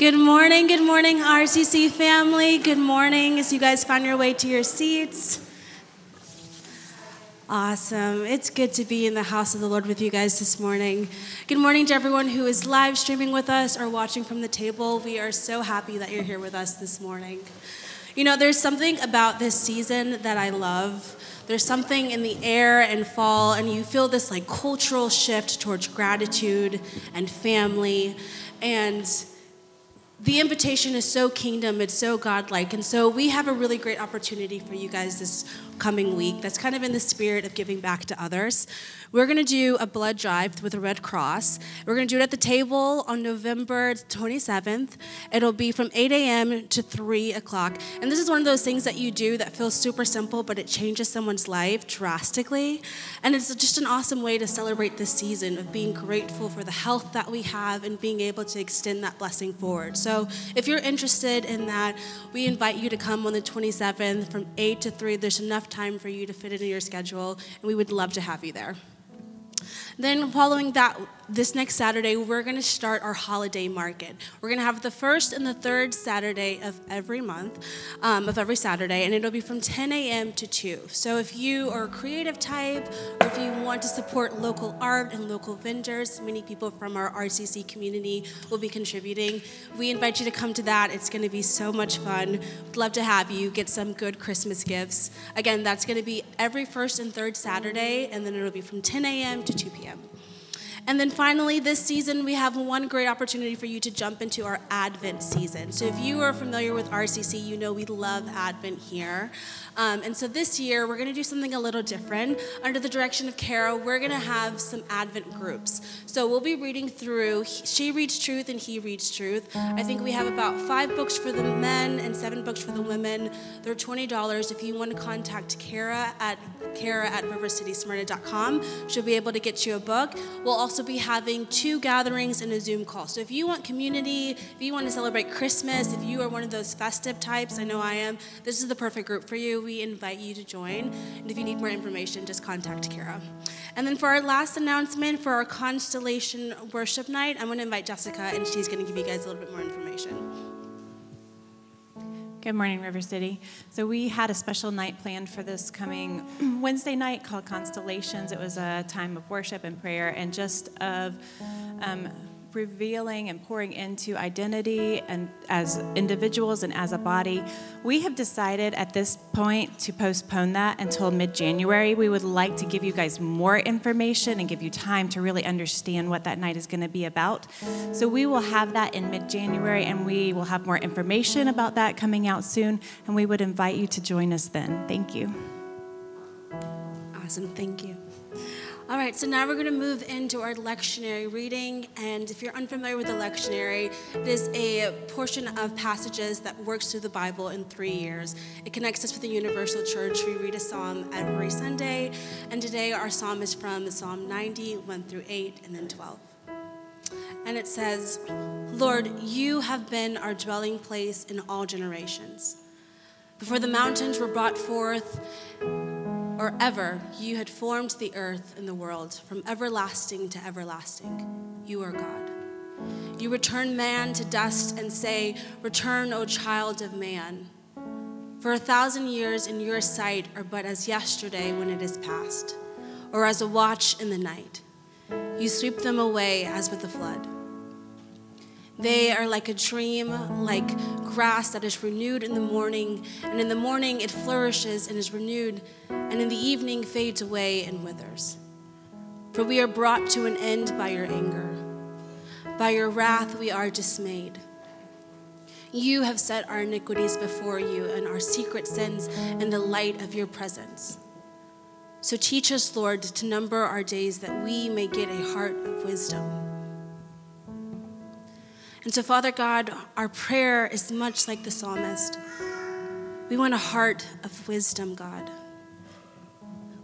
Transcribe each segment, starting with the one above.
Good morning, good morning, RCC family. Good morning as you guys find your way to your seats. Awesome. It's good to be in the house of the Lord with you guys this morning. Good morning to everyone who is live streaming with us or watching from the table. We are so happy that you're here with us this morning. You know, there's something about this season that I love. There's something in the air and fall, and you feel this like cultural shift towards gratitude and family. And the invitation is so kingdom, it's so godlike. And so we have a really great opportunity for you guys this coming week that's kind of in the spirit of giving back to others. We're going to do a blood drive with the Red Cross. We're going to do it at the table on November 27th. It'll be from 8 a.m. to 3 o'clock. And this is one of those things that you do that feels super simple, but it changes someone's life drastically. And it's just an awesome way to celebrate this season of being grateful for the health that we have and being able to extend that blessing forward. So if you're interested in that, we invite you to come on the 27th from 8 to 3. There's enough time for you to fit it in your schedule, and we would love to have you there. Then, following that, this next Saturday, we're going to start our holiday market. We're going to have the first and the third Saturday of every month, um, of every Saturday, and it'll be from 10 a.m. to 2. So, if you are a creative type, or if you want to support local art and local vendors, many people from our RCC community will be contributing. We invite you to come to that. It's going to be so much fun. We'd love to have you get some good Christmas gifts. Again, that's going to be every first and third Saturday, and then it'll be from 10 a.m. to 2 p.m. And then finally, this season, we have one great opportunity for you to jump into our Advent season. So if you are familiar with RCC, you know we love Advent here. Um, and so this year, we're going to do something a little different. Under the direction of Kara, we're going to have some Advent groups. So we'll be reading through She Reads Truth and He Reads Truth. I think we have about five books for the men and seven books for the women. They're $20. If you want to contact Kara at Kara at rivercitysmyrna.com, she'll be able to get you a book. We'll also be having two gatherings and a Zoom call. So if you want community, if you want to celebrate Christmas, if you are one of those festive types, I know I am, this is the perfect group for you. We invite you to join. And if you need more information, just contact Kara. And then for our last announcement for our Constellation Worship Night, I'm going to invite Jessica, and she's going to give you guys a little bit more information. Good morning, River City. So, we had a special night planned for this coming Wednesday night called Constellations. It was a time of worship and prayer and just of um, revealing and pouring into identity and as individuals and as a body. We have decided at this point to postpone that until mid January. We would like to give you guys more information and give you time to really understand what that night is going to be about. So we will have that in mid January and we will have more information about that coming out soon. And we would invite you to join us then. Thank you. Awesome. Thank you. All right, so now we're going to move into our lectionary reading. And if you're unfamiliar with the lectionary, it is a portion of passages that works through the Bible in three years. It connects us with the universal church. We read a psalm every Sunday. And today our psalm is from Psalm 90, 1 through 8, and then 12. And it says, Lord, you have been our dwelling place in all generations. Before the mountains were brought forth, or ever you had formed the earth and the world from everlasting to everlasting. You are God. You return man to dust and say, Return, O child of man. For a thousand years in your sight are but as yesterday when it is past, or as a watch in the night. You sweep them away as with a flood. They are like a dream, like grass that is renewed in the morning, and in the morning it flourishes and is renewed, and in the evening fades away and withers. For we are brought to an end by your anger. By your wrath we are dismayed. You have set our iniquities before you and our secret sins in the light of your presence. So teach us, Lord, to number our days that we may get a heart of wisdom. And so, Father God, our prayer is much like the psalmist. We want a heart of wisdom, God.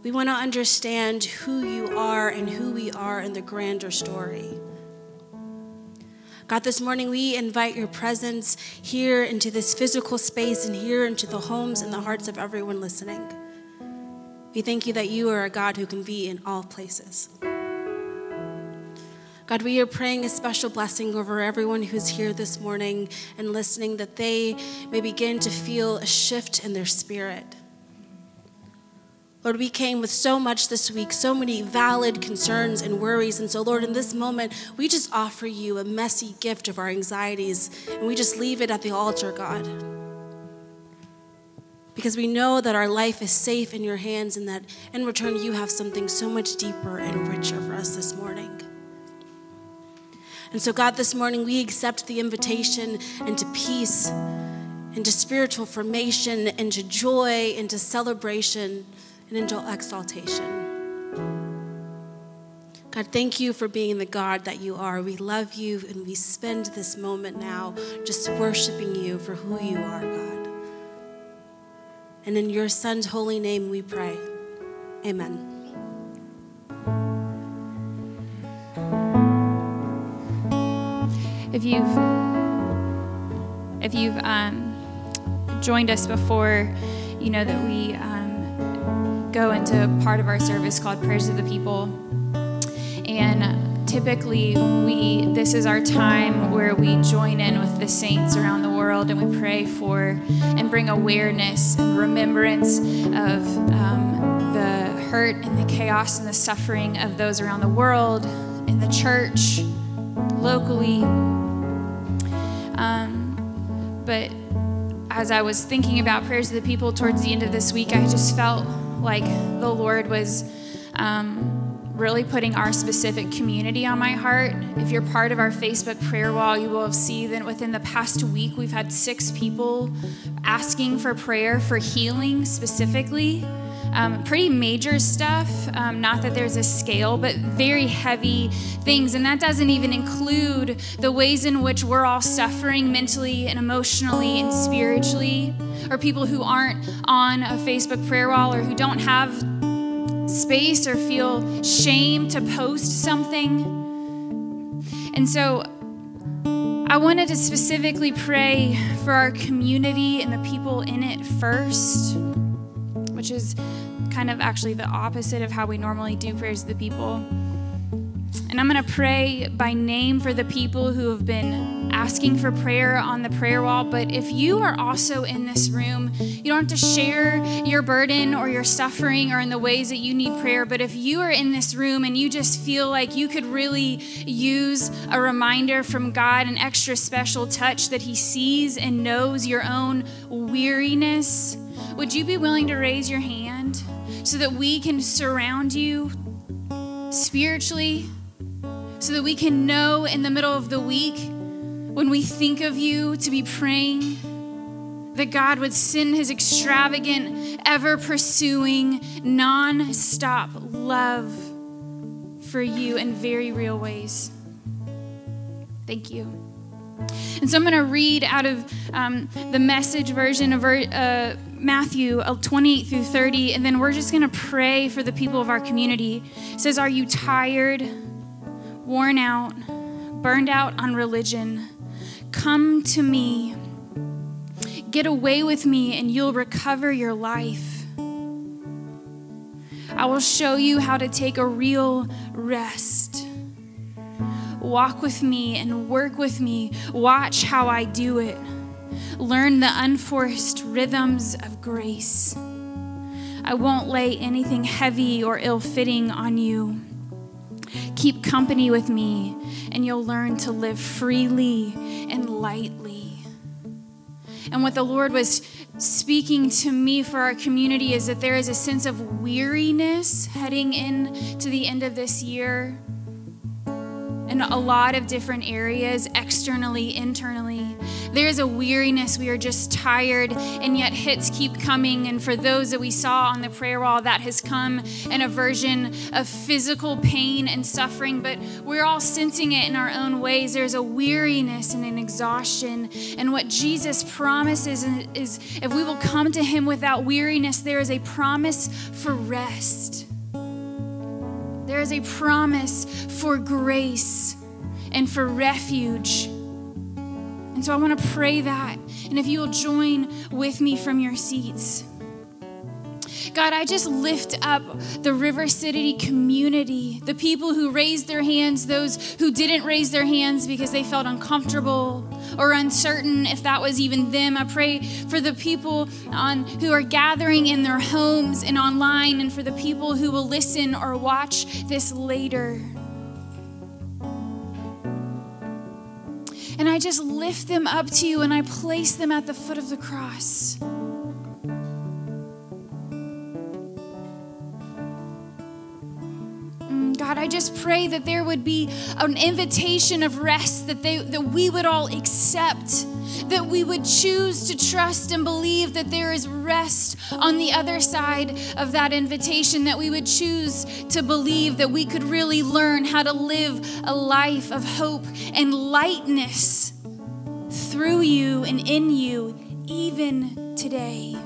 We want to understand who you are and who we are in the grander story. God, this morning we invite your presence here into this physical space and here into the homes and the hearts of everyone listening. We thank you that you are a God who can be in all places. God, we are praying a special blessing over everyone who's here this morning and listening that they may begin to feel a shift in their spirit. Lord, we came with so much this week, so many valid concerns and worries. And so, Lord, in this moment, we just offer you a messy gift of our anxieties and we just leave it at the altar, God. Because we know that our life is safe in your hands and that in return, you have something so much deeper and richer for us this morning. And so, God, this morning we accept the invitation into peace, into spiritual formation, into joy, into celebration and into exaltation. God, thank you for being the God that you are. We love you and we spend this moment now just worshiping you for who you are, God. And in your Son's holy name we pray. Amen. If you've if you've um, joined us before, you know that we. Um, go into part of our service called Prayers of the People. And typically we this is our time where we join in with the saints around the world and we pray for and bring awareness and remembrance of um, the hurt and the chaos and the suffering of those around the world in the church locally um, but as i was thinking about prayers of the people towards the end of this week i just felt like the Lord was um, really putting our specific community on my heart. If you're part of our Facebook prayer wall, you will have seen that within the past week, we've had six people asking for prayer for healing specifically. Um, pretty major stuff. Um, not that there's a scale, but very heavy things. And that doesn't even include the ways in which we're all suffering mentally and emotionally and spiritually or people who aren't on a Facebook prayer wall or who don't have space or feel shame to post something. And so I wanted to specifically pray for our community and the people in it first, which is kind of actually the opposite of how we normally do prayers to the people. And I'm going to pray by name for the people who have been asking for prayer on the prayer wall. But if you are also in this room, you don't have to share your burden or your suffering or in the ways that you need prayer. But if you are in this room and you just feel like you could really use a reminder from God, an extra special touch that He sees and knows your own weariness, would you be willing to raise your hand so that we can surround you spiritually? so that we can know in the middle of the week when we think of you to be praying that God would send his extravagant, ever pursuing, non stop love for you in very real ways. Thank you. And so I'm going to read out of um, the message version of uh, Matthew uh, 28 through 30, and then we're just going to pray for the people of our community. It says, Are you tired? worn out, burned out on religion, come to me. Get away with me, and you'll recover your life. I will show you how to take a real rest. Walk with me and work with me. Watch how I do it. Learn the unforced rhythms of grace. I won't lay anything heavy or ill fitting on you. Keep company with me, and you'll learn to live freely and lightly. And what the Lord was speaking to me for our community is that there is a sense of weariness heading in to the end of this year in a lot of different areas, externally, internally. There is a weariness. We are just tired, and yet hits keep coming. And for those that we saw on the prayer wall, that has come in a version of physical pain and suffering, but we're all sensing it in our own ways. There's a weariness and an exhaustion. And what Jesus promises is if we will come to Him without weariness, there is a promise for rest. There is a promise for grace and for refuge. And so I want to pray that. And if you will join with me from your seats. God, I just lift up the River City community, the people who raised their hands, those who didn't raise their hands because they felt uncomfortable or uncertain if that was even them. I pray for the people on who are gathering in their homes and online and for the people who will listen or watch this later. And I just lift them up to you and I place them at the foot of the cross. Mm, God, I just pray that there would be an invitation of rest that they that we would all accept, that we would choose to trust and believe that there is rest on the other side of that invitation, that we would choose to believe that we could really learn how to live a life of hope and lightness through you and in you even today.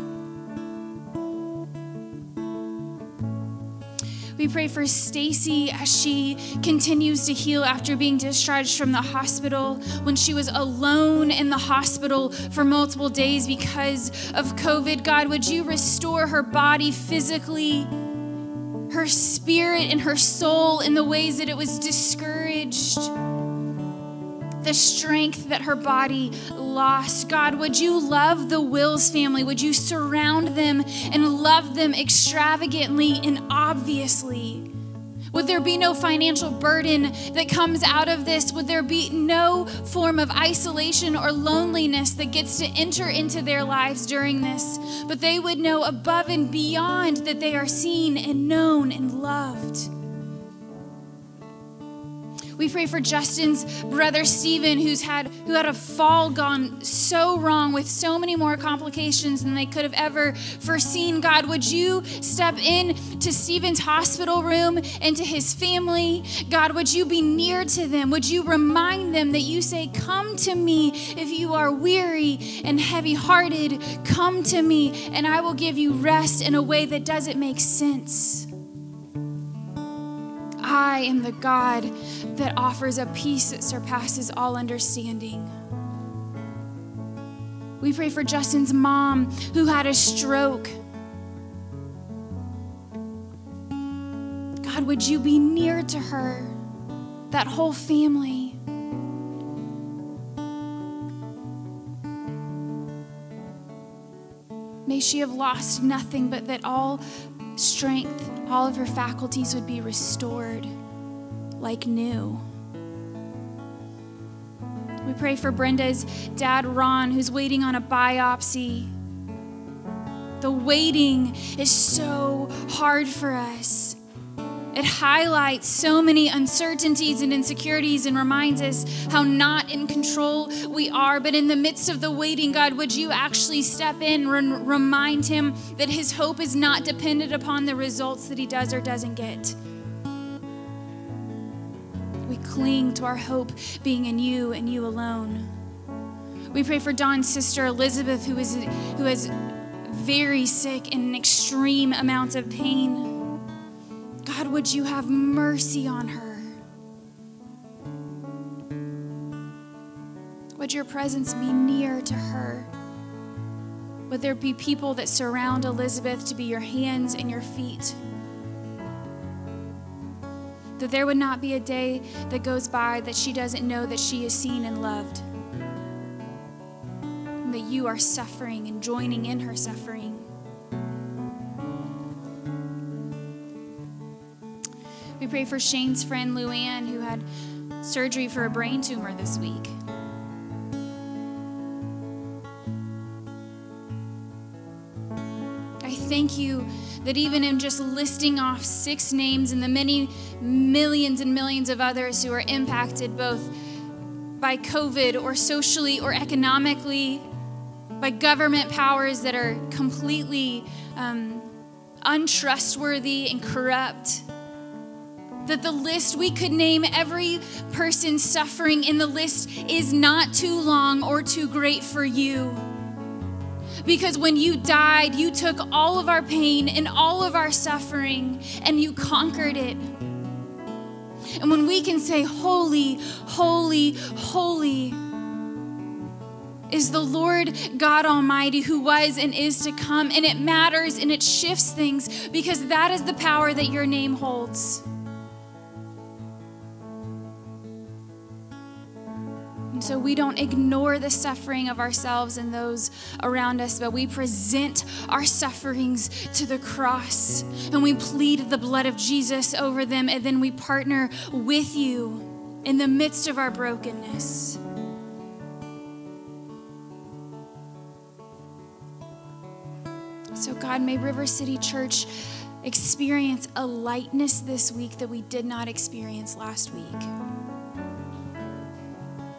We pray for Stacy as she continues to heal after being discharged from the hospital when she was alone in the hospital for multiple days because of COVID. God, would you restore her body physically, her spirit, and her soul in the ways that it was discouraged? the strength that her body lost. God, would you love the Wills family? Would you surround them and love them extravagantly and obviously? Would there be no financial burden that comes out of this? Would there be no form of isolation or loneliness that gets to enter into their lives during this? But they would know above and beyond that they are seen and known and loved. We pray for Justin's brother Stephen, who's had who had a fall gone so wrong with so many more complications than they could have ever foreseen. God, would you step in to Stephen's hospital room and to his family? God, would you be near to them? Would you remind them that you say, Come to me if you are weary and heavy hearted? Come to me, and I will give you rest in a way that doesn't make sense. I am the God that offers a peace that surpasses all understanding. We pray for Justin's mom who had a stroke. God, would you be near to her, that whole family? May she have lost nothing, but that all strength, all of her faculties would be restored like new. We pray for Brenda's dad, Ron, who's waiting on a biopsy. The waiting is so hard for us. It highlights so many uncertainties and insecurities and reminds us how not in control we are. But in the midst of the waiting, God, would you actually step in and remind him that his hope is not dependent upon the results that he does or doesn't get? We cling to our hope being in you and you alone. We pray for Don's sister Elizabeth, who is who is very sick and in extreme amounts of pain. God, would you have mercy on her? Would your presence be near to her? Would there be people that surround Elizabeth to be your hands and your feet? That there would not be a day that goes by that she doesn't know that she is seen and loved. And that you are suffering and joining in her suffering. We pray for Shane's friend Luann, who had surgery for a brain tumor this week. I thank you that even in just listing off six names and the many millions and millions of others who are impacted both by COVID or socially or economically, by government powers that are completely um, untrustworthy and corrupt that the list, we could name every person suffering in the list, is not too long or too great for you. Because when you died, you took all of our pain and all of our suffering and you conquered it. And when we can say, Holy, holy, holy, is the Lord God Almighty who was and is to come. And it matters and it shifts things because that is the power that your name holds. So we don't ignore the suffering of ourselves and those around us, but we present our sufferings to the cross and we plead the blood of Jesus over them, and then we partner with you in the midst of our brokenness. So, God, may River City Church experience a lightness this week that we did not experience last week.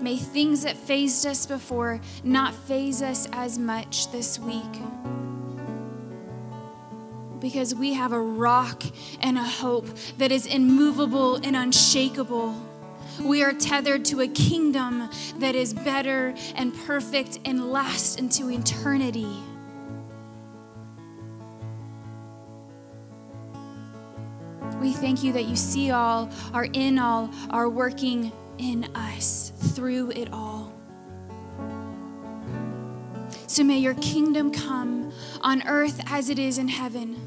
May things that fazed us before not faze us as much this week. Because we have a rock and a hope that is immovable and unshakable. We are tethered to a kingdom that is better and perfect and lasts into eternity. We thank you that you see all, are in all, are working in us through it all. So may your kingdom come on earth as it is in heaven.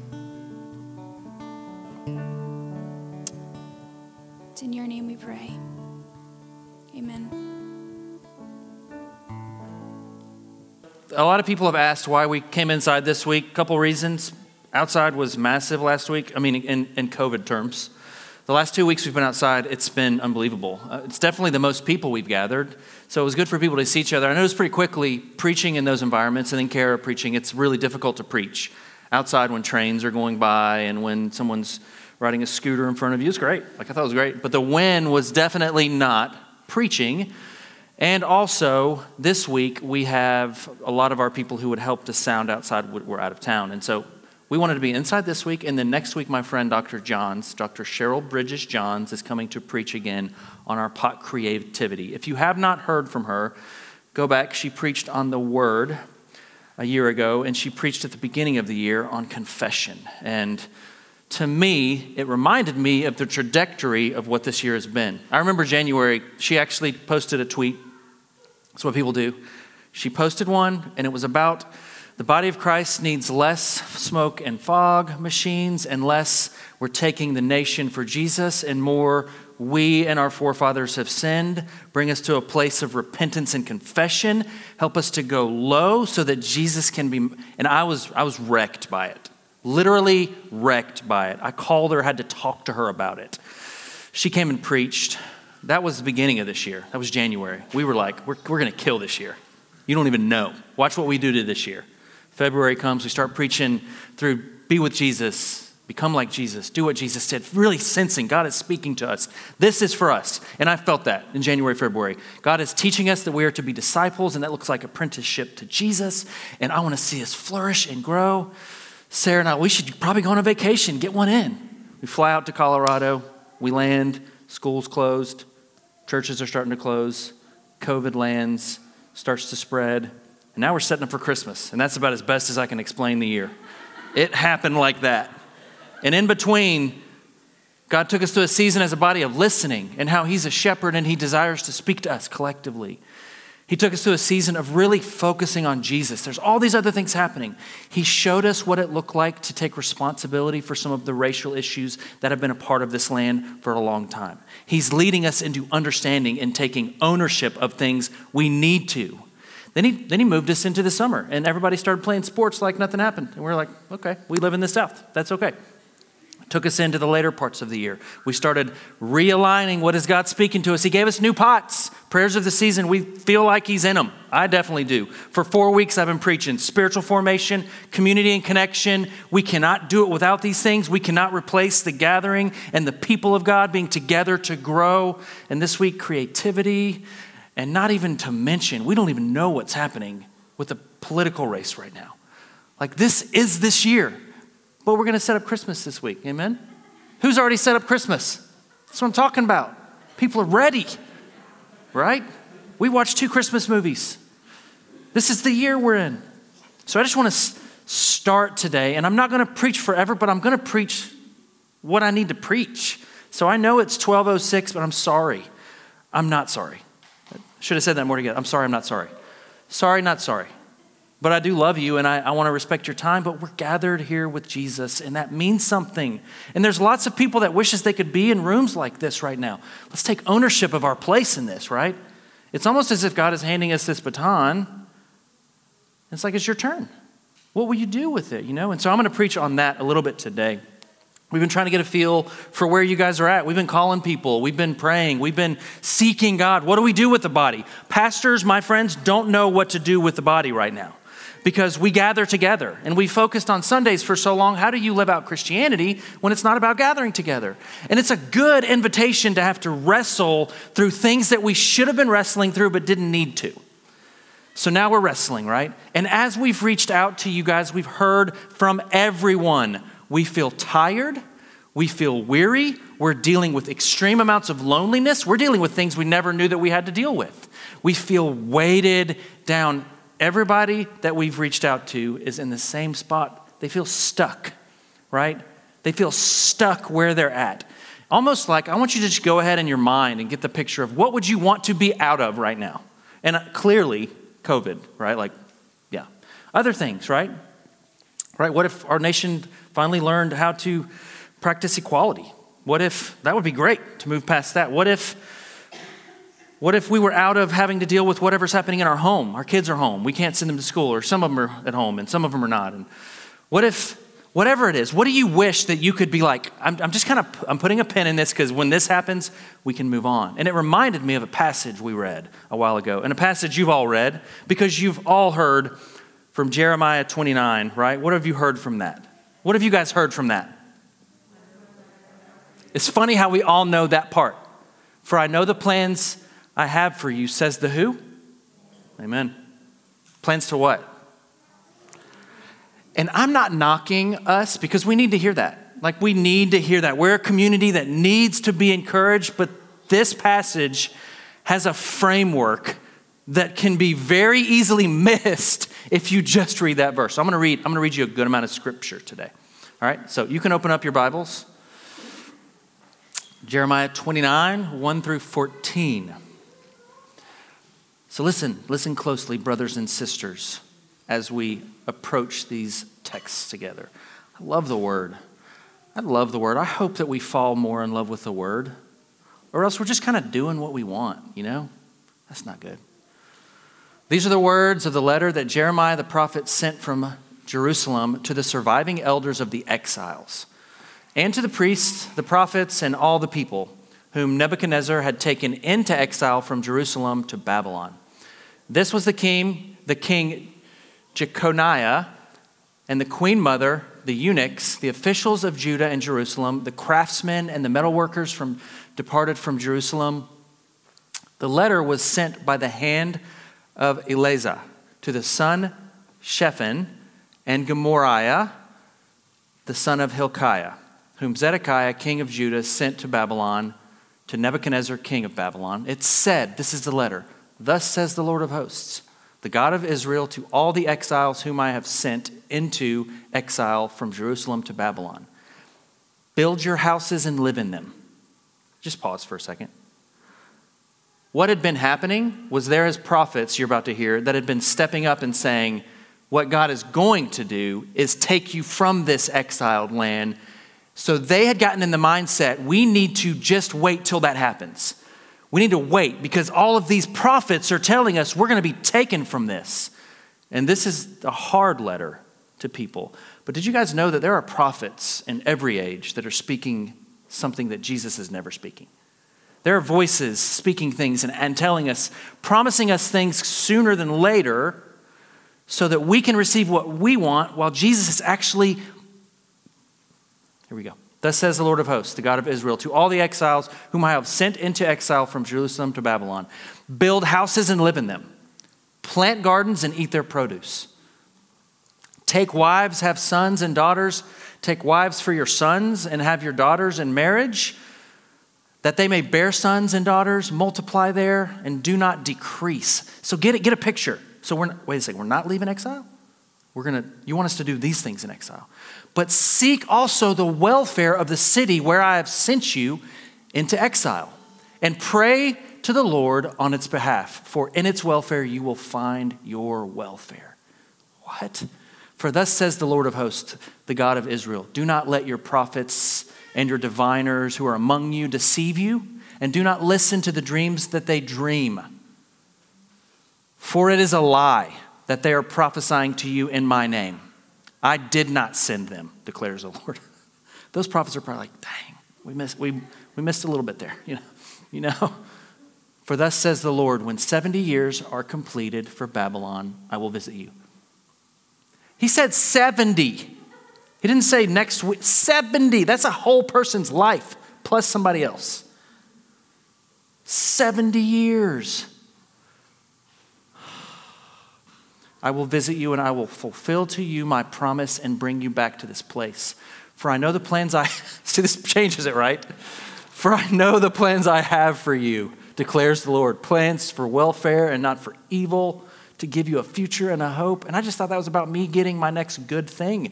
It's in your name we pray. Amen. A lot of people have asked why we came inside this week. A couple reasons. Outside was massive last week, I mean, in, in COVID terms. The last two weeks we've been outside, it's been unbelievable. Uh, it's definitely the most people we've gathered. So it was good for people to see each other. I noticed pretty quickly preaching in those environments and then Kara preaching, it's really difficult to preach outside when trains are going by and when someone's riding a scooter in front of you. It's great. Like I thought it was great. But the win was definitely not preaching. And also, this week we have a lot of our people who would help to sound outside were out of town. And so we wanted to be inside this week, and then next week, my friend Dr. Johns, Dr. Cheryl Bridges Johns, is coming to preach again on our pot creativity. If you have not heard from her, go back. She preached on the Word a year ago, and she preached at the beginning of the year on confession. And to me, it reminded me of the trajectory of what this year has been. I remember January, she actually posted a tweet. That's what people do. She posted one, and it was about the body of Christ needs less smoke and fog machines and less we're taking the nation for Jesus and more we and our forefathers have sinned. Bring us to a place of repentance and confession. Help us to go low so that Jesus can be. And I was, I was wrecked by it, literally wrecked by it. I called her, had to talk to her about it. She came and preached. That was the beginning of this year. That was January. We were like, we're, we're going to kill this year. You don't even know. Watch what we do to this year. February comes, we start preaching through be with Jesus, become like Jesus, do what Jesus said, really sensing God is speaking to us. This is for us. And I felt that in January, February. God is teaching us that we are to be disciples, and that looks like apprenticeship to Jesus. And I want to see us flourish and grow. Sarah and I, we should probably go on a vacation, get one in. We fly out to Colorado, we land, school's closed, churches are starting to close, COVID lands, starts to spread. And now we're setting up for Christmas, and that's about as best as I can explain the year. It happened like that. And in between, God took us to a season as a body of listening and how He's a shepherd and He desires to speak to us collectively. He took us to a season of really focusing on Jesus. There's all these other things happening. He showed us what it looked like to take responsibility for some of the racial issues that have been a part of this land for a long time. He's leading us into understanding and taking ownership of things we need to. Then he, then he moved us into the summer, and everybody started playing sports like nothing happened. And we are like, okay, we live in the South. That's okay. Took us into the later parts of the year. We started realigning what is God speaking to us. He gave us new pots, prayers of the season. We feel like He's in them. I definitely do. For four weeks, I've been preaching spiritual formation, community and connection. We cannot do it without these things. We cannot replace the gathering and the people of God being together to grow. And this week, creativity, and not even to mention, we don't even know what's happening with the political race right now. Like, this is this year. But we're going to set up Christmas this week. Amen? Who's already set up Christmas? That's what I'm talking about. People are ready, right? We watched two Christmas movies. This is the year we're in. So I just want to start today, and I'm not going to preach forever, but I'm going to preach what I need to preach. So I know it's 1206, but I'm sorry. I'm not sorry. Should have said that more together. I'm sorry, I'm not sorry. sorry, not sorry. But I do love you and I, I want to respect your time, but we're gathered here with Jesus and that means something. And there's lots of people that wishes they could be in rooms like this right now. Let's take ownership of our place in this, right? It's almost as if God is handing us this baton. It's like it's your turn. What will you do with it, you know? And so I'm going to preach on that a little bit today. We've been trying to get a feel for where you guys are at. We've been calling people. We've been praying. We've been seeking God. What do we do with the body? Pastors, my friends, don't know what to do with the body right now because we gather together and we focused on Sundays for so long. How do you live out Christianity when it's not about gathering together? And it's a good invitation to have to wrestle through things that we should have been wrestling through but didn't need to. So now we're wrestling, right? And as we've reached out to you guys, we've heard from everyone. We feel tired. We feel weary. We're dealing with extreme amounts of loneliness. We're dealing with things we never knew that we had to deal with. We feel weighted down everybody that we've reached out to is in the same spot. They feel stuck, right? They feel stuck where they're at. Almost like I want you to just go ahead in your mind and get the picture of what would you want to be out of right now? And uh, clearly, COVID, right? Like, yeah. Other things, right? Right? What if our nation finally learned how to practice equality? What if that would be great to move past that? What if what if we were out of having to deal with whatever's happening in our home? Our kids are home. We can't send them to school, or some of them are at home and some of them are not. And what if, whatever it is, what do you wish that you could be like? I'm, I'm just kind of, I'm putting a pin in this because when this happens, we can move on. And it reminded me of a passage we read a while ago, and a passage you've all read because you've all heard from Jeremiah 29, right? What have you heard from that? What have you guys heard from that? It's funny how we all know that part. For I know the plans I have for you, says the who? Amen. Plans to what? And I'm not knocking us because we need to hear that. Like, we need to hear that. We're a community that needs to be encouraged, but this passage has a framework that can be very easily missed if you just read that verse. So I'm going to read I'm going to read you a good amount of scripture today. All right? So you can open up your Bibles. Jeremiah 29, 1 through 14. So listen, listen closely, brothers and sisters, as we approach these texts together. I love the word. I love the word. I hope that we fall more in love with the word, or else we're just kind of doing what we want, you know? That's not good. These are the words of the letter that Jeremiah the prophet sent from Jerusalem to the surviving elders of the exiles, and to the priests, the prophets, and all the people whom Nebuchadnezzar had taken into exile from Jerusalem to Babylon. This was the king, the king Jeconiah, and the queen mother, the eunuchs, the officials of Judah and Jerusalem, the craftsmen and the metalworkers from departed from Jerusalem. The letter was sent by the hand of Eleazar to the son Shaphan and Gemariah, the son of Hilkiah, whom Zedekiah, king of Judah, sent to Babylon to Nebuchadnezzar, king of Babylon. It said, This is the letter. Thus says the Lord of hosts, the God of Israel, to all the exiles whom I have sent into exile from Jerusalem to Babylon build your houses and live in them. Just pause for a second. What had been happening was there as prophets you're about to hear that had been stepping up and saying, What God is going to do is take you from this exiled land. So they had gotten in the mindset, we need to just wait till that happens. We need to wait because all of these prophets are telling us we're going to be taken from this. And this is a hard letter to people. But did you guys know that there are prophets in every age that are speaking something that Jesus is never speaking? There are voices speaking things and, and telling us, promising us things sooner than later so that we can receive what we want while Jesus is actually. Here we go. Thus says the Lord of hosts, the God of Israel, to all the exiles whom I have sent into exile from Jerusalem to Babylon build houses and live in them, plant gardens and eat their produce. Take wives, have sons and daughters. Take wives for your sons and have your daughters in marriage, that they may bear sons and daughters, multiply there, and do not decrease. So get it, get a picture. So we're not, wait a second, we're not leaving exile? We're gonna, you want us to do these things in exile but seek also the welfare of the city where I have sent you into exile, and pray to the Lord on its behalf, for in its welfare you will find your welfare. What? For thus says the Lord of hosts, the God of Israel Do not let your prophets and your diviners who are among you deceive you, and do not listen to the dreams that they dream. For it is a lie that they are prophesying to you in my name. I did not send them, declares the Lord. Those prophets are probably like, dang, we missed, we, we missed a little bit there, you know. You know? For thus says the Lord, when 70 years are completed for Babylon, I will visit you. He said 70. He didn't say next week. 70. That's a whole person's life plus somebody else. 70 years. I will visit you and I will fulfill to you my promise and bring you back to this place. For I know the plans I see this changes it, right? For I know the plans I have for you, declares the Lord. Plans for welfare and not for evil, to give you a future and a hope. And I just thought that was about me getting my next good thing.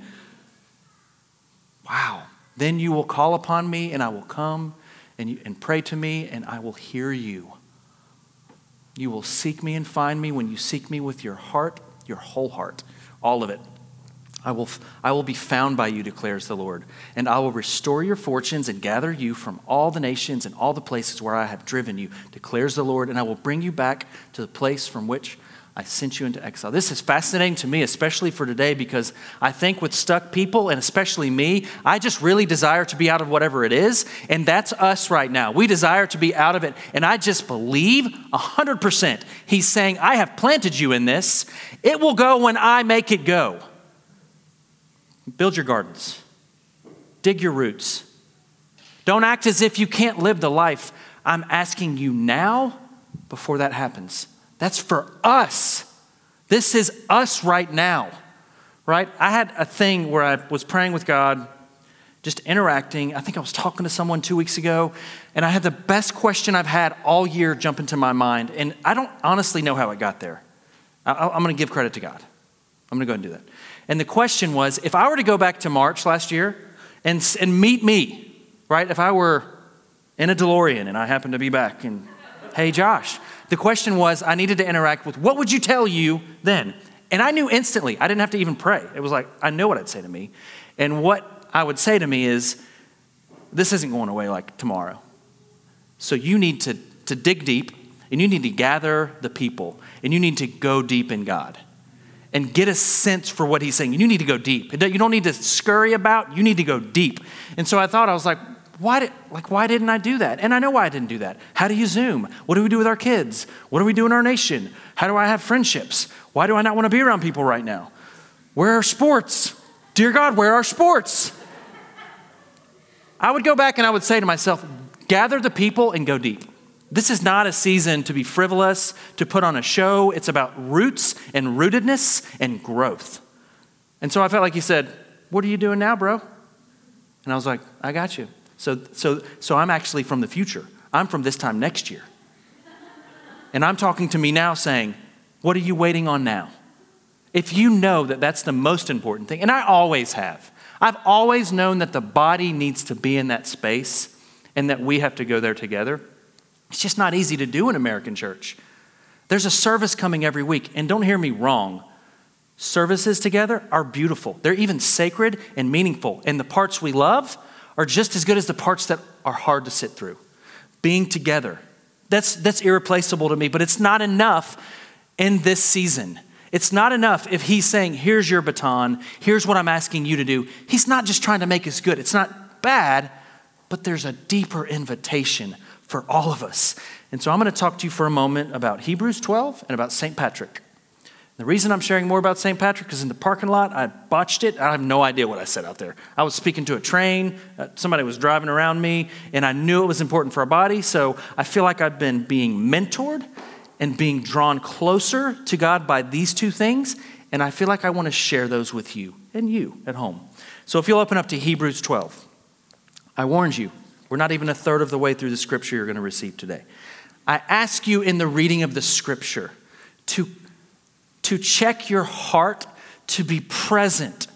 Wow. Then you will call upon me and I will come and, you, and pray to me and I will hear you. You will seek me and find me when you seek me with your heart your whole heart, all of it. I will, I will be found by you, declares the Lord, and I will restore your fortunes and gather you from all the nations and all the places where I have driven you, declares the Lord, and I will bring you back to the place from which I sent you into exile. This is fascinating to me, especially for today, because I think with stuck people, and especially me, I just really desire to be out of whatever it is. And that's us right now. We desire to be out of it. And I just believe 100%. He's saying, I have planted you in this. It will go when I make it go. Build your gardens, dig your roots. Don't act as if you can't live the life I'm asking you now before that happens. That's for us. This is us right now, right? I had a thing where I was praying with God, just interacting. I think I was talking to someone two weeks ago, and I had the best question I've had all year jump into my mind. And I don't honestly know how it got there. I, am going to give credit to God. I'm going to go and do that. And the question was if I were to go back to March last year and, and meet me, right? If I were in a DeLorean and I happened to be back and, hey, Josh, the question was, I needed to interact with what would you tell you then? And I knew instantly. I didn't have to even pray. It was like, I know what I'd say to me. And what I would say to me is, this isn't going away like tomorrow. So you need to, to dig deep and you need to gather the people and you need to go deep in God and get a sense for what he's saying. You need to go deep. You don't need to scurry about, you need to go deep. And so I thought, I was like, why did, like, why didn't I do that? And I know why I didn't do that. How do you Zoom? What do we do with our kids? What do we do in our nation? How do I have friendships? Why do I not want to be around people right now? Where are sports? Dear God, where are sports? I would go back and I would say to myself, gather the people and go deep. This is not a season to be frivolous, to put on a show. It's about roots and rootedness and growth. And so I felt like he said, What are you doing now, bro? And I was like, I got you. So, so, so I'm actually from the future. I'm from this time next year. And I'm talking to me now saying, What are you waiting on now? If you know that that's the most important thing, and I always have, I've always known that the body needs to be in that space and that we have to go there together. It's just not easy to do in American church. There's a service coming every week, and don't hear me wrong. Services together are beautiful. They're even sacred and meaningful. And the parts we love, are just as good as the parts that are hard to sit through. Being together. That's, that's irreplaceable to me, but it's not enough in this season. It's not enough if he's saying, here's your baton, here's what I'm asking you to do. He's not just trying to make us good. It's not bad, but there's a deeper invitation for all of us. And so I'm going to talk to you for a moment about Hebrews 12 and about St. Patrick. The reason I'm sharing more about St. Patrick is in the parking lot, I botched it. I have no idea what I said out there. I was speaking to a train, uh, somebody was driving around me, and I knew it was important for our body. So I feel like I've been being mentored and being drawn closer to God by these two things. And I feel like I want to share those with you and you at home. So if you'll open up to Hebrews 12, I warned you, we're not even a third of the way through the scripture you're going to receive today. I ask you in the reading of the scripture to to check your heart, to be present,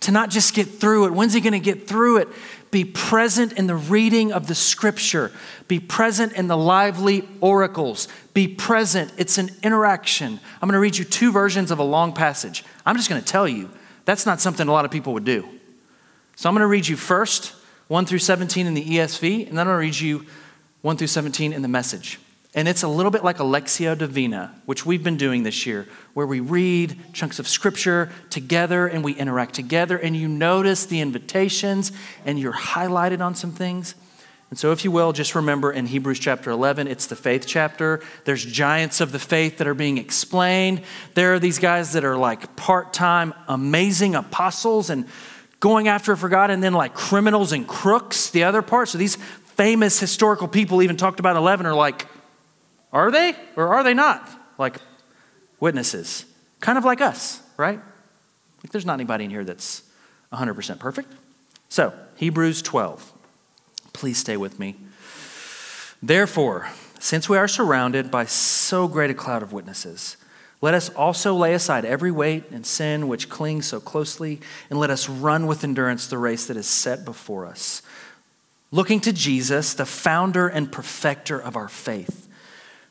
to not just get through it. When's he going to get through it? Be present in the reading of the scripture. Be present in the lively oracles. Be present. It's an interaction. I'm going to read you two versions of a long passage. I'm just going to tell you that's not something a lot of people would do. So I'm going to read you first 1 through 17 in the ESV, and then I'm going to read you 1 through 17 in the message. And it's a little bit like a Lectio Divina, which we've been doing this year, where we read chunks of scripture together and we interact together, and you notice the invitations and you're highlighted on some things. And so, if you will, just remember in Hebrews chapter 11, it's the faith chapter. There's giants of the faith that are being explained. There are these guys that are like part time, amazing apostles and going after it for God, and then like criminals and crooks, the other part. So, these famous historical people, even talked about 11, are like, are they or are they not? Like witnesses. Kind of like us, right? Like there's not anybody in here that's 100% perfect. So, Hebrews 12. Please stay with me. Therefore, since we are surrounded by so great a cloud of witnesses, let us also lay aside every weight and sin which clings so closely, and let us run with endurance the race that is set before us. Looking to Jesus, the founder and perfecter of our faith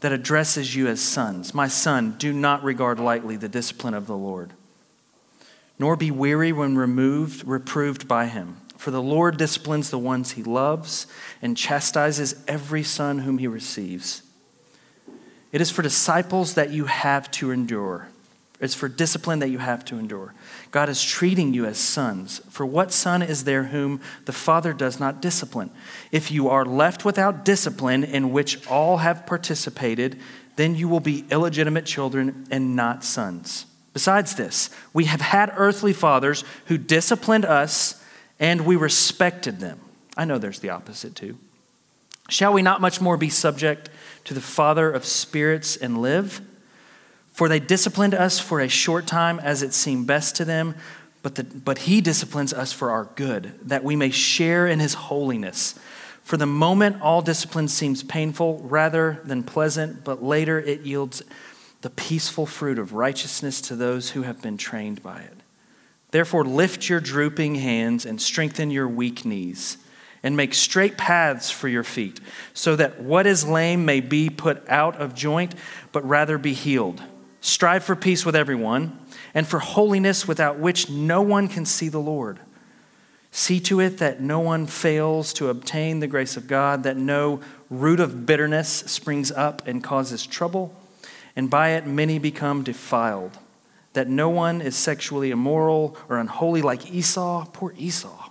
that addresses you as sons. My son, do not regard lightly the discipline of the Lord, nor be weary when removed, reproved by him. For the Lord disciplines the ones he loves and chastises every son whom he receives. It is for disciples that you have to endure. It's for discipline that you have to endure. God is treating you as sons. For what son is there whom the Father does not discipline? If you are left without discipline, in which all have participated, then you will be illegitimate children and not sons. Besides this, we have had earthly fathers who disciplined us, and we respected them. I know there's the opposite too. Shall we not much more be subject to the Father of spirits and live? For they disciplined us for a short time as it seemed best to them, but, the, but he disciplines us for our good, that we may share in his holiness. For the moment, all discipline seems painful rather than pleasant, but later it yields the peaceful fruit of righteousness to those who have been trained by it. Therefore, lift your drooping hands and strengthen your weak knees, and make straight paths for your feet, so that what is lame may be put out of joint, but rather be healed. Strive for peace with everyone and for holiness without which no one can see the Lord. See to it that no one fails to obtain the grace of God, that no root of bitterness springs up and causes trouble, and by it many become defiled. That no one is sexually immoral or unholy like Esau, poor Esau,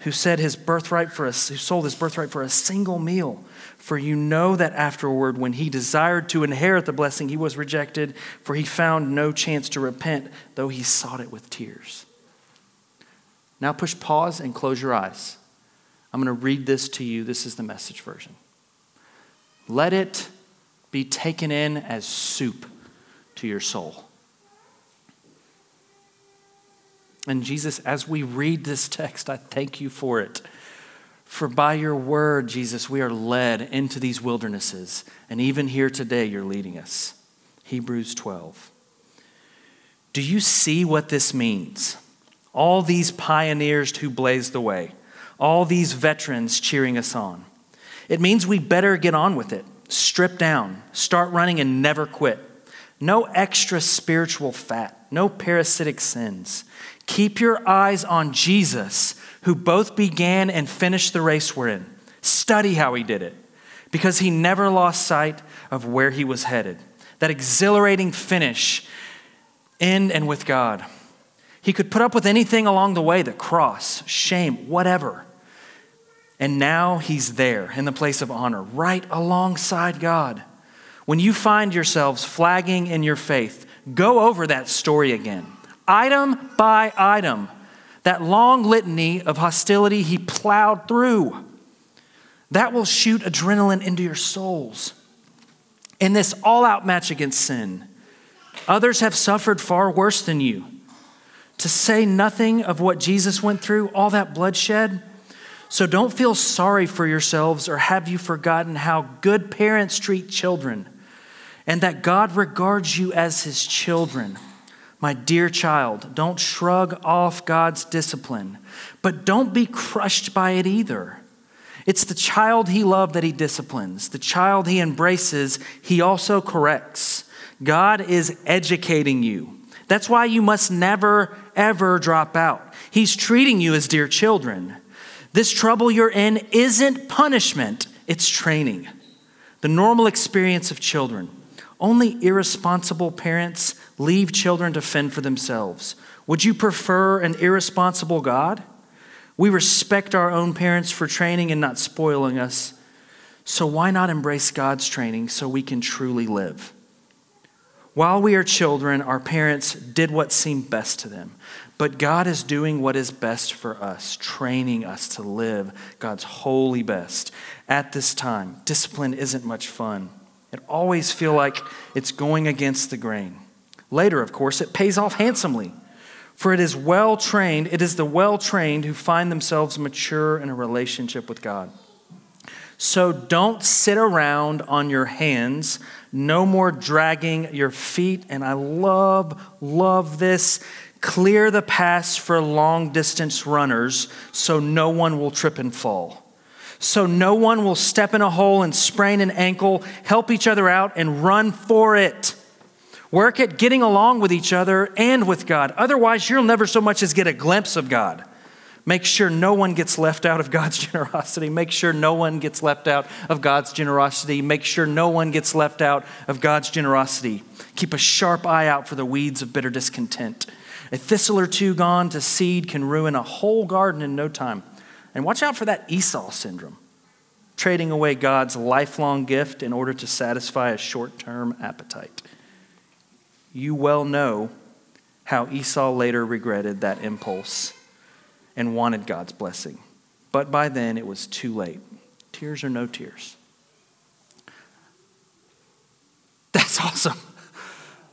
who said his birthright for a, who sold his birthright for a single meal. For you know that afterward, when he desired to inherit the blessing, he was rejected, for he found no chance to repent, though he sought it with tears. Now push pause and close your eyes. I'm going to read this to you. This is the message version. Let it be taken in as soup to your soul. And Jesus, as we read this text, I thank you for it. For by your word, Jesus, we are led into these wildernesses. And even here today, you're leading us. Hebrews 12. Do you see what this means? All these pioneers who blazed the way, all these veterans cheering us on. It means we better get on with it, strip down, start running, and never quit. No extra spiritual fat, no parasitic sins. Keep your eyes on Jesus who both began and finished the race we're in. Study how he did it because he never lost sight of where he was headed. That exhilarating finish in and with God. He could put up with anything along the way the cross, shame, whatever. And now he's there in the place of honor, right alongside God. When you find yourselves flagging in your faith, go over that story again, item by item that long litany of hostility he plowed through. That will shoot adrenaline into your souls. In this all out match against sin, others have suffered far worse than you. To say nothing of what Jesus went through, all that bloodshed. So don't feel sorry for yourselves, or have you forgotten how good parents treat children, and that God regards you as his children? My dear child, don't shrug off God's discipline, but don't be crushed by it either. It's the child he loved that he disciplines, the child he embraces, he also corrects. God is educating you. That's why you must never, ever drop out. He's treating you as dear children. This trouble you're in isn't punishment, it's training. The normal experience of children. Only irresponsible parents leave children to fend for themselves. Would you prefer an irresponsible God? We respect our own parents for training and not spoiling us. So why not embrace God's training so we can truly live? While we are children, our parents did what seemed best to them. But God is doing what is best for us, training us to live God's holy best. At this time, discipline isn't much fun. It always feels like it's going against the grain. Later, of course, it pays off handsomely. For it is well trained, it is the well trained who find themselves mature in a relationship with God. So don't sit around on your hands, no more dragging your feet. And I love, love this. Clear the paths for long distance runners so no one will trip and fall. So no one will step in a hole and sprain an ankle. Help each other out and run for it. Work at getting along with each other and with God. Otherwise, you'll never so much as get a glimpse of God. Make sure no one gets left out of God's generosity. Make sure no one gets left out of God's generosity. Make sure no one gets left out of God's generosity. Keep a sharp eye out for the weeds of bitter discontent. A thistle or two gone to seed can ruin a whole garden in no time. And watch out for that Esau syndrome, trading away God's lifelong gift in order to satisfy a short term appetite. You well know how Esau later regretted that impulse and wanted God's blessing. But by then it was too late. Tears or no tears. That's awesome.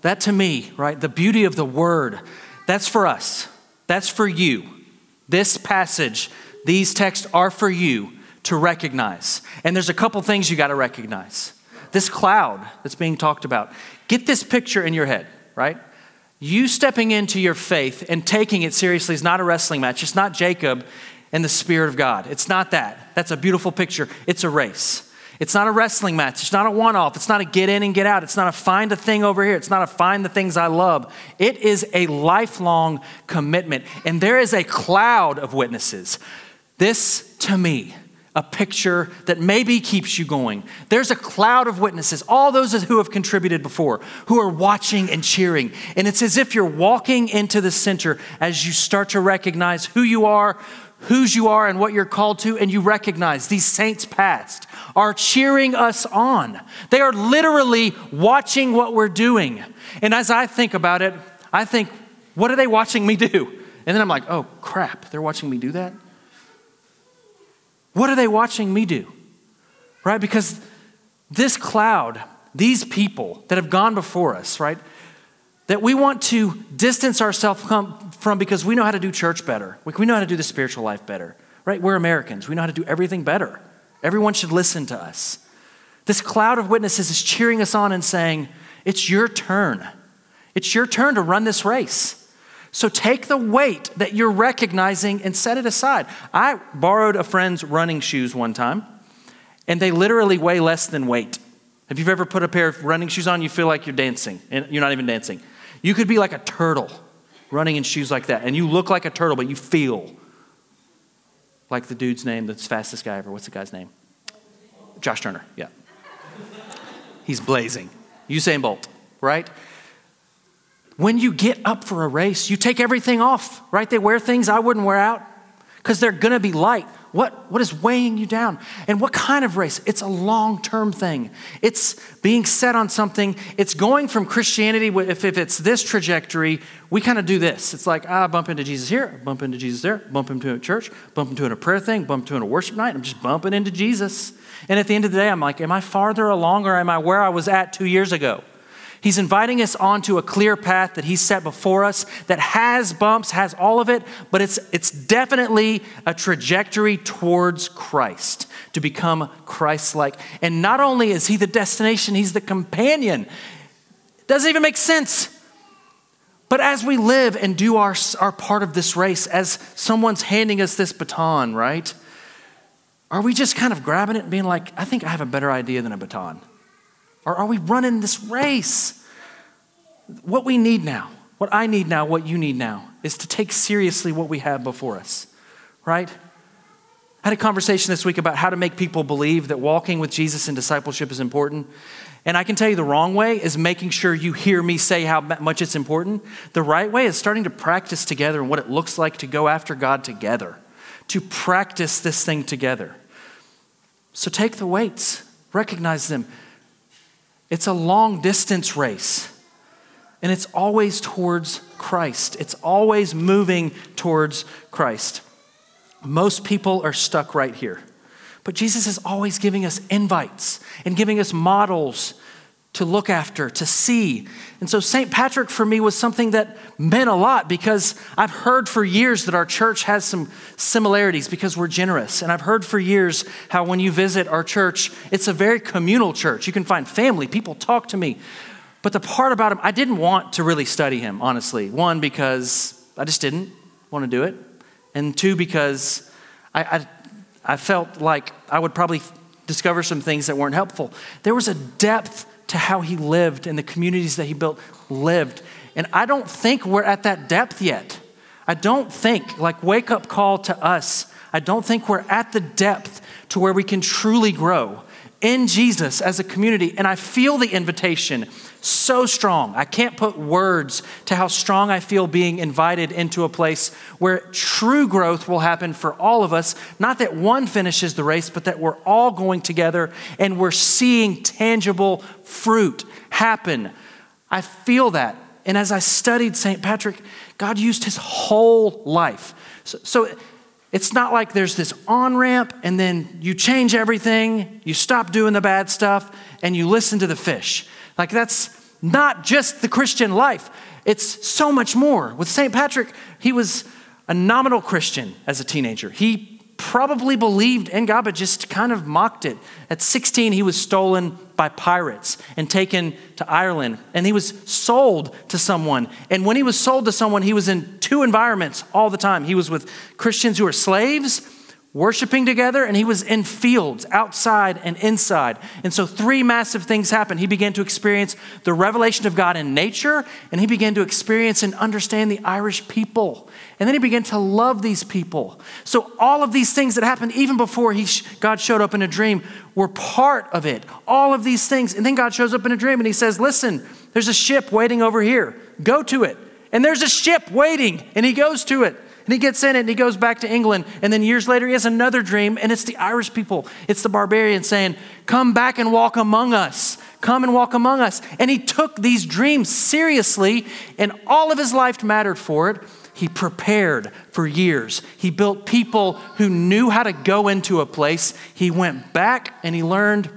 That to me, right? The beauty of the word, that's for us. That's for you. This passage, these texts are for you to recognize. And there's a couple things you got to recognize. This cloud that's being talked about, get this picture in your head, right? You stepping into your faith and taking it seriously is not a wrestling match. It's not Jacob and the Spirit of God. It's not that. That's a beautiful picture. It's a race. It's not a wrestling match. It's not a one off. It's not a get in and get out. It's not a find a thing over here. It's not a find the things I love. It is a lifelong commitment. And there is a cloud of witnesses. This, to me, a picture that maybe keeps you going. There's a cloud of witnesses, all those who have contributed before, who are watching and cheering. And it's as if you're walking into the center as you start to recognize who you are, whose you are, and what you're called to, and you recognize these saints past are cheering us on. They are literally watching what we're doing. And as I think about it, I think, what are they watching me do? And then I'm like, oh crap, they're watching me do that? What are they watching me do? Right? Because this cloud, these people that have gone before us, right? That we want to distance ourselves from because we know how to do church better. We know how to do the spiritual life better, right? We're Americans. We know how to do everything better. Everyone should listen to us. This cloud of witnesses is cheering us on and saying, It's your turn. It's your turn to run this race. So take the weight that you're recognizing and set it aside. I borrowed a friend's running shoes one time, and they literally weigh less than weight. If you've ever put a pair of running shoes on, you feel like you're dancing, and you're not even dancing? You could be like a turtle running in shoes like that, and you look like a turtle, but you feel like the dude's name, the fastest guy ever. What's the guy's name? Josh Turner, yeah. He's blazing. Usain Bolt, right? When you get up for a race, you take everything off, right? They wear things I wouldn't wear out because they're going to be light. What, what is weighing you down? And what kind of race? It's a long term thing. It's being set on something. It's going from Christianity, if, if it's this trajectory, we kind of do this. It's like, I bump into Jesus here, bump into Jesus there, bump into a church, bump into a prayer thing, bump into a worship night. I'm just bumping into Jesus. And at the end of the day, I'm like, am I farther along or am I where I was at two years ago? He's inviting us onto a clear path that He's set before us that has bumps, has all of it, but it's, it's definitely a trajectory towards Christ, to become Christ like. And not only is He the destination, He's the companion. It doesn't even make sense. But as we live and do our, our part of this race, as someone's handing us this baton, right? Are we just kind of grabbing it and being like, I think I have a better idea than a baton? Or are we running this race? What we need now, what I need now, what you need now, is to take seriously what we have before us, right? I had a conversation this week about how to make people believe that walking with Jesus in discipleship is important. And I can tell you the wrong way is making sure you hear me say how much it's important. The right way is starting to practice together and what it looks like to go after God together, to practice this thing together. So take the weights, recognize them, it's a long distance race, and it's always towards Christ. It's always moving towards Christ. Most people are stuck right here. But Jesus is always giving us invites and giving us models to look after, to see. And so St. Patrick for me was something that meant a lot because I've heard for years that our church has some similarities because we're generous. And I've heard for years how when you visit our church, it's a very communal church. You can find family, people talk to me. But the part about him, I didn't want to really study him, honestly. One, because I just didn't want to do it. And two, because I, I, I felt like I would probably discover some things that weren't helpful. There was a depth to how he lived and the communities that he built lived. And I don't think we're at that depth yet. I don't think, like, wake up call to us, I don't think we're at the depth to where we can truly grow in Jesus as a community. And I feel the invitation so strong. I can't put words to how strong I feel being invited into a place where true growth will happen for all of us. Not that one finishes the race, but that we're all going together and we're seeing tangible fruit happen. I feel that. And as I studied St. Patrick, God used his whole life. So, so it's not like there's this on ramp and then you change everything, you stop doing the bad stuff, and you listen to the fish. Like that's not just the Christian life, it's so much more. With St. Patrick, he was a nominal Christian as a teenager. He probably believed in God, but just kind of mocked it. At 16, he was stolen by pirates and taken to Ireland, and he was sold to someone. And when he was sold to someone, he was in two environments all the time. He was with Christians who were slaves worshiping together, and he was in fields, outside and inside. And so, three massive things happened. He began to experience the revelation of God in nature, and he began to experience and understand the Irish people. And then he began to love these people. So, all of these things that happened even before he, God showed up in a dream were part of it. All of these things. And then God shows up in a dream and he says, Listen, there's a ship waiting over here. Go to it. And there's a ship waiting, and he goes to it. And he gets in it and he goes back to England. And then years later, he has another dream, and it's the Irish people, it's the barbarians saying, Come back and walk among us. Come and walk among us. And he took these dreams seriously, and all of his life mattered for it. He prepared for years. He built people who knew how to go into a place. He went back and he learned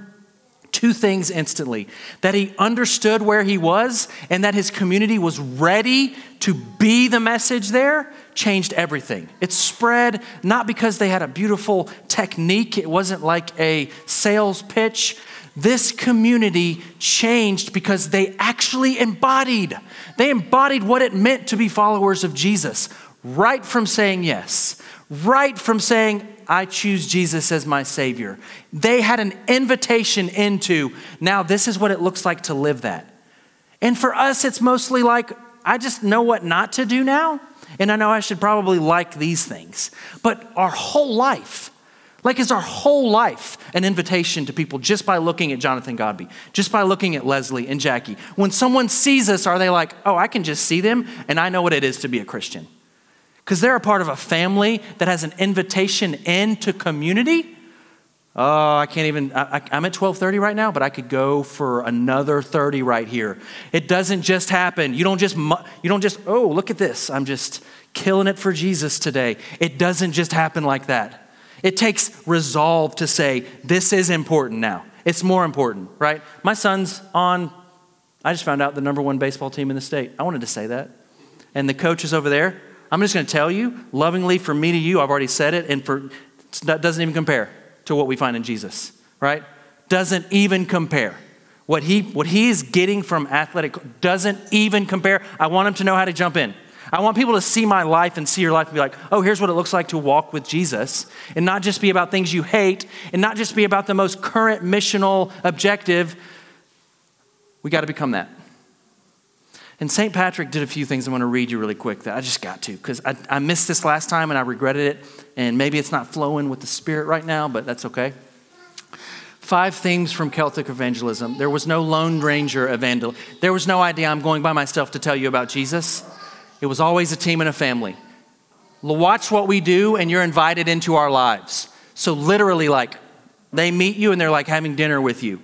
two things instantly that he understood where he was and that his community was ready to be the message there changed everything. It spread not because they had a beautiful technique, it wasn't like a sales pitch. This community changed because they actually embodied. They embodied what it meant to be followers of Jesus, right from saying yes, right from saying, I choose Jesus as my Savior. They had an invitation into, now this is what it looks like to live that. And for us, it's mostly like, I just know what not to do now. And I know I should probably like these things. But our whole life, like is our whole life an invitation to people just by looking at Jonathan Godby, just by looking at Leslie and Jackie? When someone sees us, are they like, oh, I can just see them and I know what it is to be a Christian? because they're a part of a family that has an invitation into community. Oh, I can't even. I, am at 12:30 right now, but I could go for another 30 right here. It doesn't just happen. You don't just. You don't just. Oh, look at this. I'm just killing it for Jesus today. It doesn't just happen like that. It takes resolve to say this is important now. It's more important, right? My son's on. I just found out the number one baseball team in the state. I wanted to say that, and the coach is over there. I'm just going to tell you lovingly from me to you. I've already said it, and for that doesn't even compare to what we find in Jesus, right? Doesn't even compare. What he, what he is getting from athletic doesn't even compare. I want him to know how to jump in. I want people to see my life and see your life and be like, oh, here's what it looks like to walk with Jesus, and not just be about things you hate, and not just be about the most current missional objective. We got to become that. And St. Patrick did a few things I want to read you really quick that I just got to because I, I missed this last time and I regretted it. And maybe it's not flowing with the Spirit right now, but that's okay. Five themes from Celtic evangelism. There was no Lone Ranger evangel. There was no idea I'm going by myself to tell you about Jesus. It was always a team and a family. Watch what we do, and you're invited into our lives. So, literally, like, they meet you and they're like having dinner with you.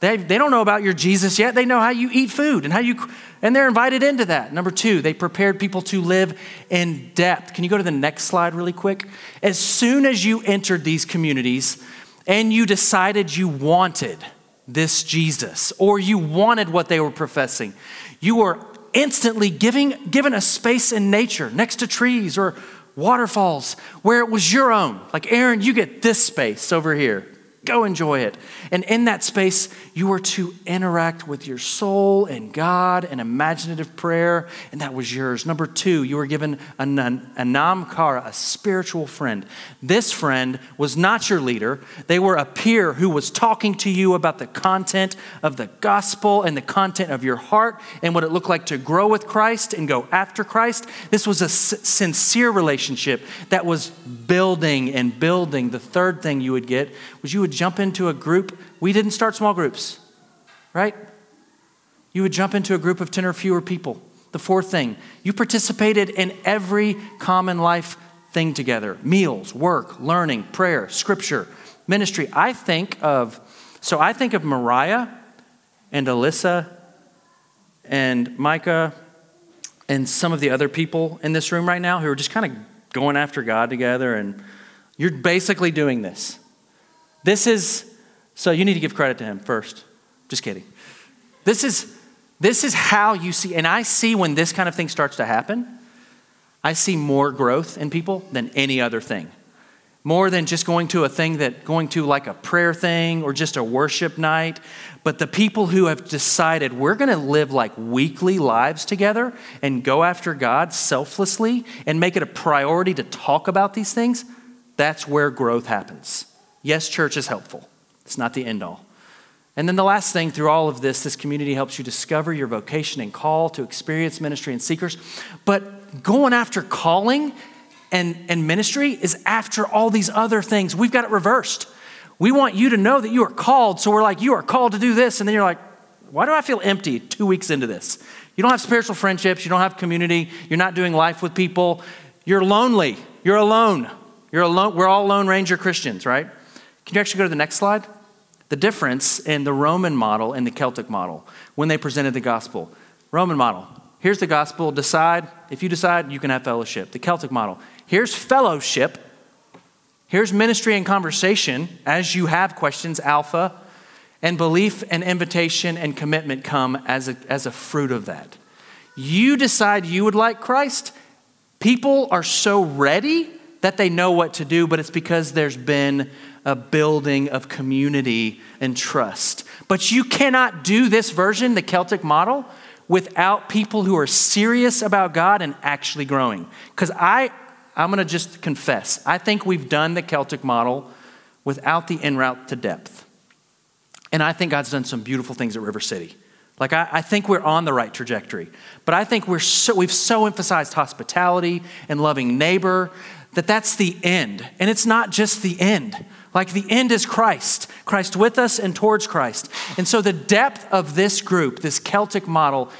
They, they don't know about your Jesus yet. They know how you eat food and how you, and they're invited into that. Number two, they prepared people to live in depth. Can you go to the next slide really quick? As soon as you entered these communities and you decided you wanted this Jesus or you wanted what they were professing, you were instantly giving, given a space in nature next to trees or waterfalls where it was your own. Like, Aaron, you get this space over here. Go enjoy it. And in that space, you were to interact with your soul and God and imaginative prayer, and that was yours. Number two, you were given a, anamchara, a spiritual friend. This friend was not your leader, they were a peer who was talking to you about the content of the gospel and the content of your heart and what it looked like to grow with Christ and go after Christ. This was a sincere relationship that was building and building. The third thing you would get was you would jump into a group. We didn't start small groups, right? You would jump into a group of 10 or fewer people. The fourth thing, you participated in every common life thing together meals, work, learning, prayer, scripture, ministry. I think of, so I think of Mariah and Alyssa and Micah and some of the other people in this room right now who are just kind of going after God together, and you're basically doing this. This is, so you need to give credit to him first. Just kidding. This is, this is how you see, and I see when this kind of thing starts to happen, I see more growth in people than any other thing. More than just going to a thing that, going to like a prayer thing or just a worship night, but the people who have decided we're gonna live like weekly lives together and go after God selflessly and make it a priority to talk about these things, that's where growth happens. Yes, church is helpful, it's not the end all. And then the last thing through all of this, this community helps you discover your vocation and call to experience ministry and seekers. But going after calling and, and ministry is after all these other things. We've got it reversed. We want you to know that you are called. So we're like, you are called to do this. And then you're like, why do I feel empty two weeks into this? You don't have spiritual friendships. You don't have community. You're not doing life with people. You're lonely. You're alone. You're alone. We're all Lone Ranger Christians, right? Can you actually go to the next slide? The difference in the Roman model and the Celtic model when they presented the gospel. Roman model, here's the gospel, decide. If you decide, you can have fellowship. The Celtic model, here's fellowship. Here's ministry and conversation as you have questions, alpha, and belief and invitation and commitment come as a, as a fruit of that. You decide you would like Christ. People are so ready that they know what to do, but it's because there's been a building of community and trust. But you cannot do this version, the Celtic model, without people who are serious about God and actually growing. Because I, I'm going to just confess, I think we've done the Celtic model without the en route to depth. And I think God's done some beautiful things at River City. Like, I, I, think we're on the right trajectory. But I think we're so, we've so emphasized hospitality and loving neighbor that that's the end. And it's not just the end. Like the end is Christ, Christ with us and towards Christ. And so the depth of this group, this Celtic model,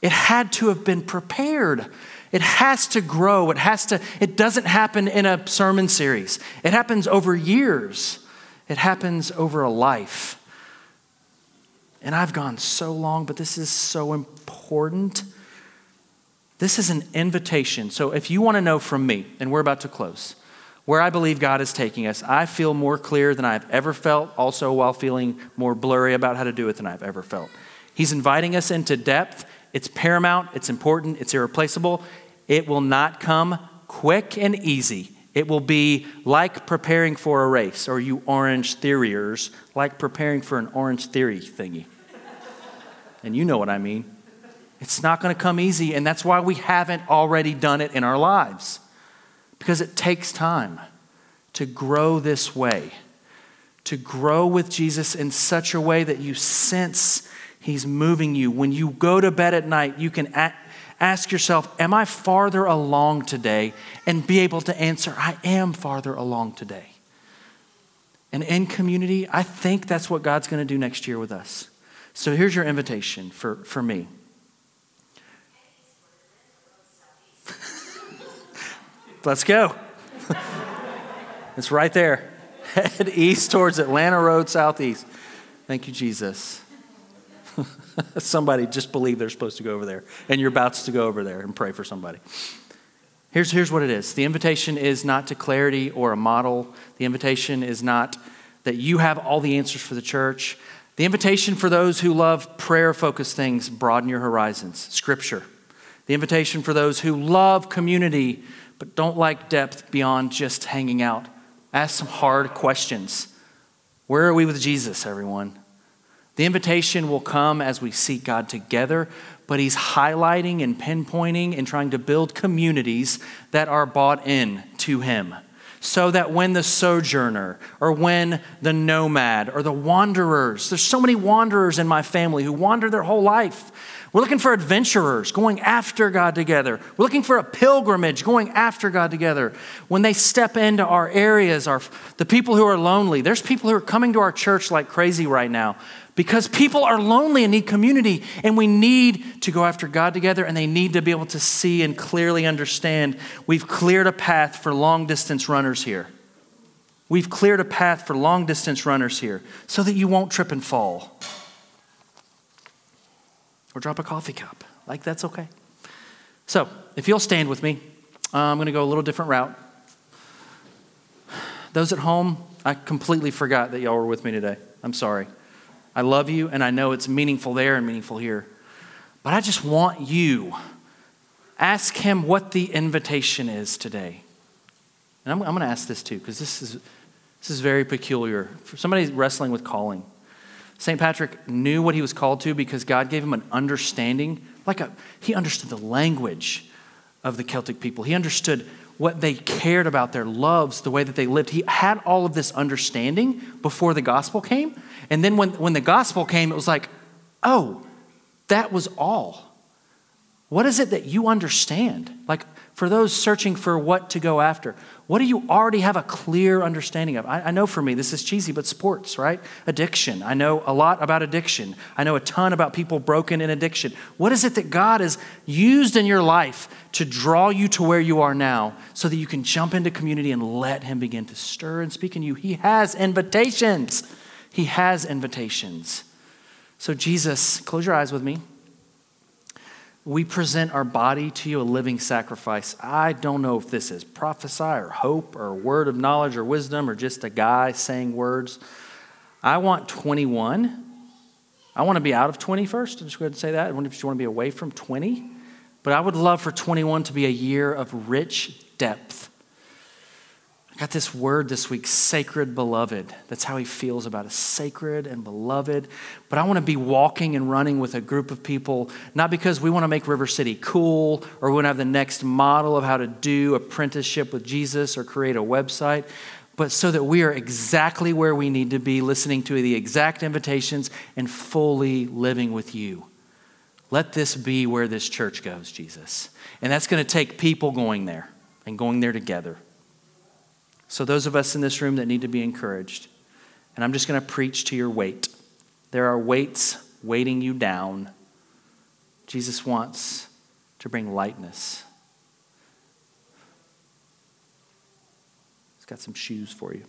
it had to have been prepared. It has to grow. It has to, it doesn't happen in a sermon series. It happens over years. It happens over a life. And I've gone so long, but this is so important. This is an invitation. So if you want to know from me, and we're about to close, where I believe God is taking us, I feel more clear than I've ever felt, also while feeling more blurry about how to do it than I've ever felt. He's inviting us into depth. It's paramount, it's important, it's irreplaceable. It will not come quick and easy. It will be like preparing for a race, or you orange theoriers, like preparing for an Orangetheory thingy. and you know what I mean. It's not going to come easy, and that's why we haven't already done it in our lives. Because it takes time to grow this way, to grow with Jesus in such a way that you sense He's moving you. When you go to bed at night, you can ask yourself, Am I farther along today? And be able to answer, I am farther along today. And in community, I think that's what God's going to do next year with us. So here's your invitation for, for me. Let's go. it's right there. Head east towards Atlanta Road, southeast. Thank you, Jesus. somebody just believe they're supposed to go over there, and you're about to go over there and pray for somebody. Here's, here's what it is the invitation is not to clarity or a model, the invitation is not that you have all the answers for the church. The invitation for those who love prayer focused things, broaden your horizons, scripture. The invitation for those who love community but don't like depth beyond just hanging out, ask some hard questions. Where are we with Jesus, everyone? The invitation will come as we seek God together, but He's highlighting and pinpointing and trying to build communities that are bought in to Him. So that when the sojourner or when the nomad or the wanderers, there's so many wanderers in my family who wander their whole life. We're looking for adventurers going after God together. We're looking for a pilgrimage going after God together. When they step into our areas, our, the people who are lonely, there's people who are coming to our church like crazy right now because people are lonely and need community, and we need to go after God together, and they need to be able to see and clearly understand we've cleared a path for long distance runners here. We've cleared a path for long distance runners here so that you won't trip and fall or drop a coffee cup. Like, that's okay. So, if you'll stand with me, uh, I'm going to go a little different route. Those at home, I completely forgot that y'all were with me today. I'm sorry. I love you, and I know it's meaningful there and meaningful here. But I just want you, ask him what the invitation is today. And I'm, I'm going to ask this too, because this is, this is very peculiar. For somebody wrestling with calling, St. Patrick knew what he was called to because God gave him an understanding, like a, he understood the language of the Celtic people. He understood what they cared about, their loves, the way that they lived. He had all of this understanding before the gospel came. And then when, when the gospel came, it was like, oh, that was all. What is it that you understand? Like, for those searching for what to go after, what do you already have a clear understanding of? I, I, know for me, this is cheesy, but sports, right? Addiction. I know a lot about addiction. I know a ton about people broken in addiction. What is it that God has used in your life to draw you to where you are now so that you can jump into community and let Him begin to stir and speak in you? He has invitations. He has invitations. So, Jesus, close your eyes with me. We present our body to you a living sacrifice. I don't know if this is prophesy or hope or word of knowledge or wisdom or just a guy saying words. I want 21. I want to be out of 20 first. Just go to say that. I wonder if you want to be away from 20. But I would love for 21 to be a year of rich depth got this word this week, sacred beloved. That's how he feels about us, sacred and beloved. But I want to be walking and running with a group of people, not because we want to make River City cool or we want to have the next model of how to do apprenticeship with Jesus or create a website, but so that we are exactly where we need to be, listening to the exact invitations and fully living with you. Let this be where this church goes, Jesus. And that's going to take people going there and going there together. So, those of us in this room that need to be encouraged, and I'm just going to preach to your weight. There are weights weighting you down. Jesus wants to bring lightness. He's got some shoes for you.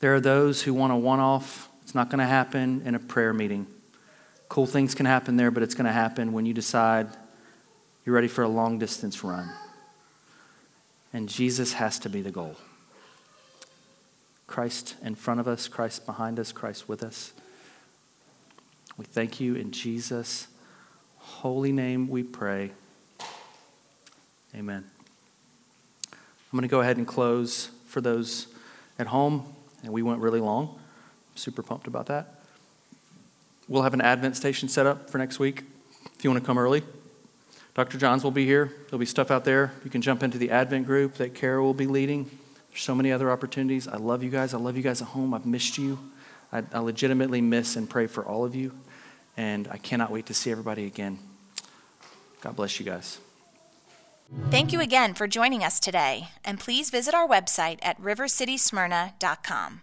There are those who want a one off. It's not going to happen in a prayer meeting. Cool things can happen there, but it's going to happen when you decide you're ready for a long distance run. And Jesus has to be the goal. Christ in front of us, Christ behind us, Christ with us. We thank you in Jesus' holy name we pray. Amen. I'm going to go ahead and close for those at home, and we went really long. I'm super pumped about that. We'll have an Advent station set up for next week if you want to come early. Dr. Johns will be here. There'll be stuff out there. You can jump into the Advent group that Kara will be leading. There's so many other opportunities. I love you guys. I love you guys at home. I've missed you. I, I legitimately miss and pray for all of you. And I cannot wait to see everybody again. God bless you guys. Thank you again for joining us today, and please visit our website at rivercitysmyrna.com.